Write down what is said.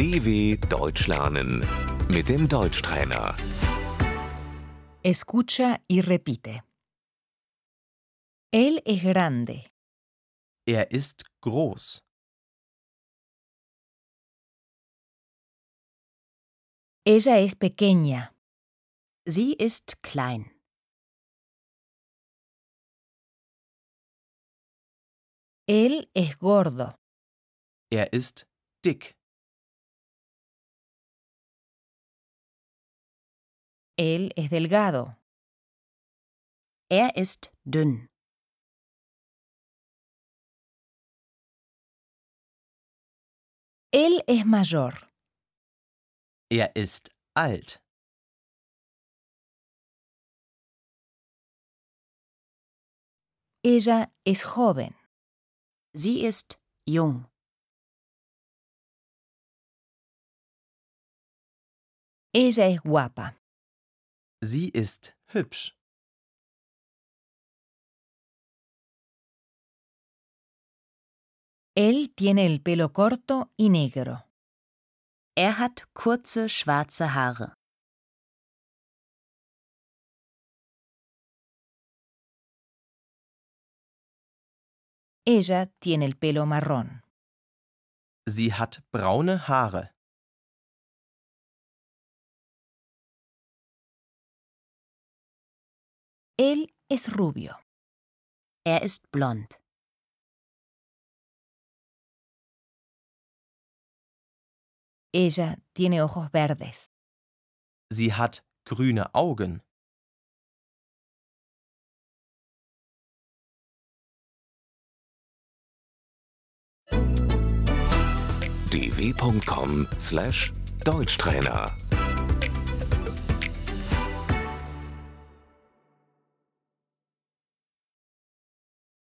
DW Deutsch lernen mit dem Deutschtrainer. Escucha y repite. Él es grande. Er ist groß. Ella es pequeña. Sie ist klein. Él es gordo. Er ist dick. Él es delgado. Er ist dünn. Él es mayor. Er ist alt. Ella es joven. Sie ist jung. Ella es guapa. Sie ist hübsch. Él tiene el pelo corto y negro. Er hat kurze schwarze Haare. Ella tiene el pelo marrón. Sie hat braune Haare. Él es rubio. Er ist blond. Ella tiene ojos verdes. Sie hat grüne Augen. dw.com/deutschtrainer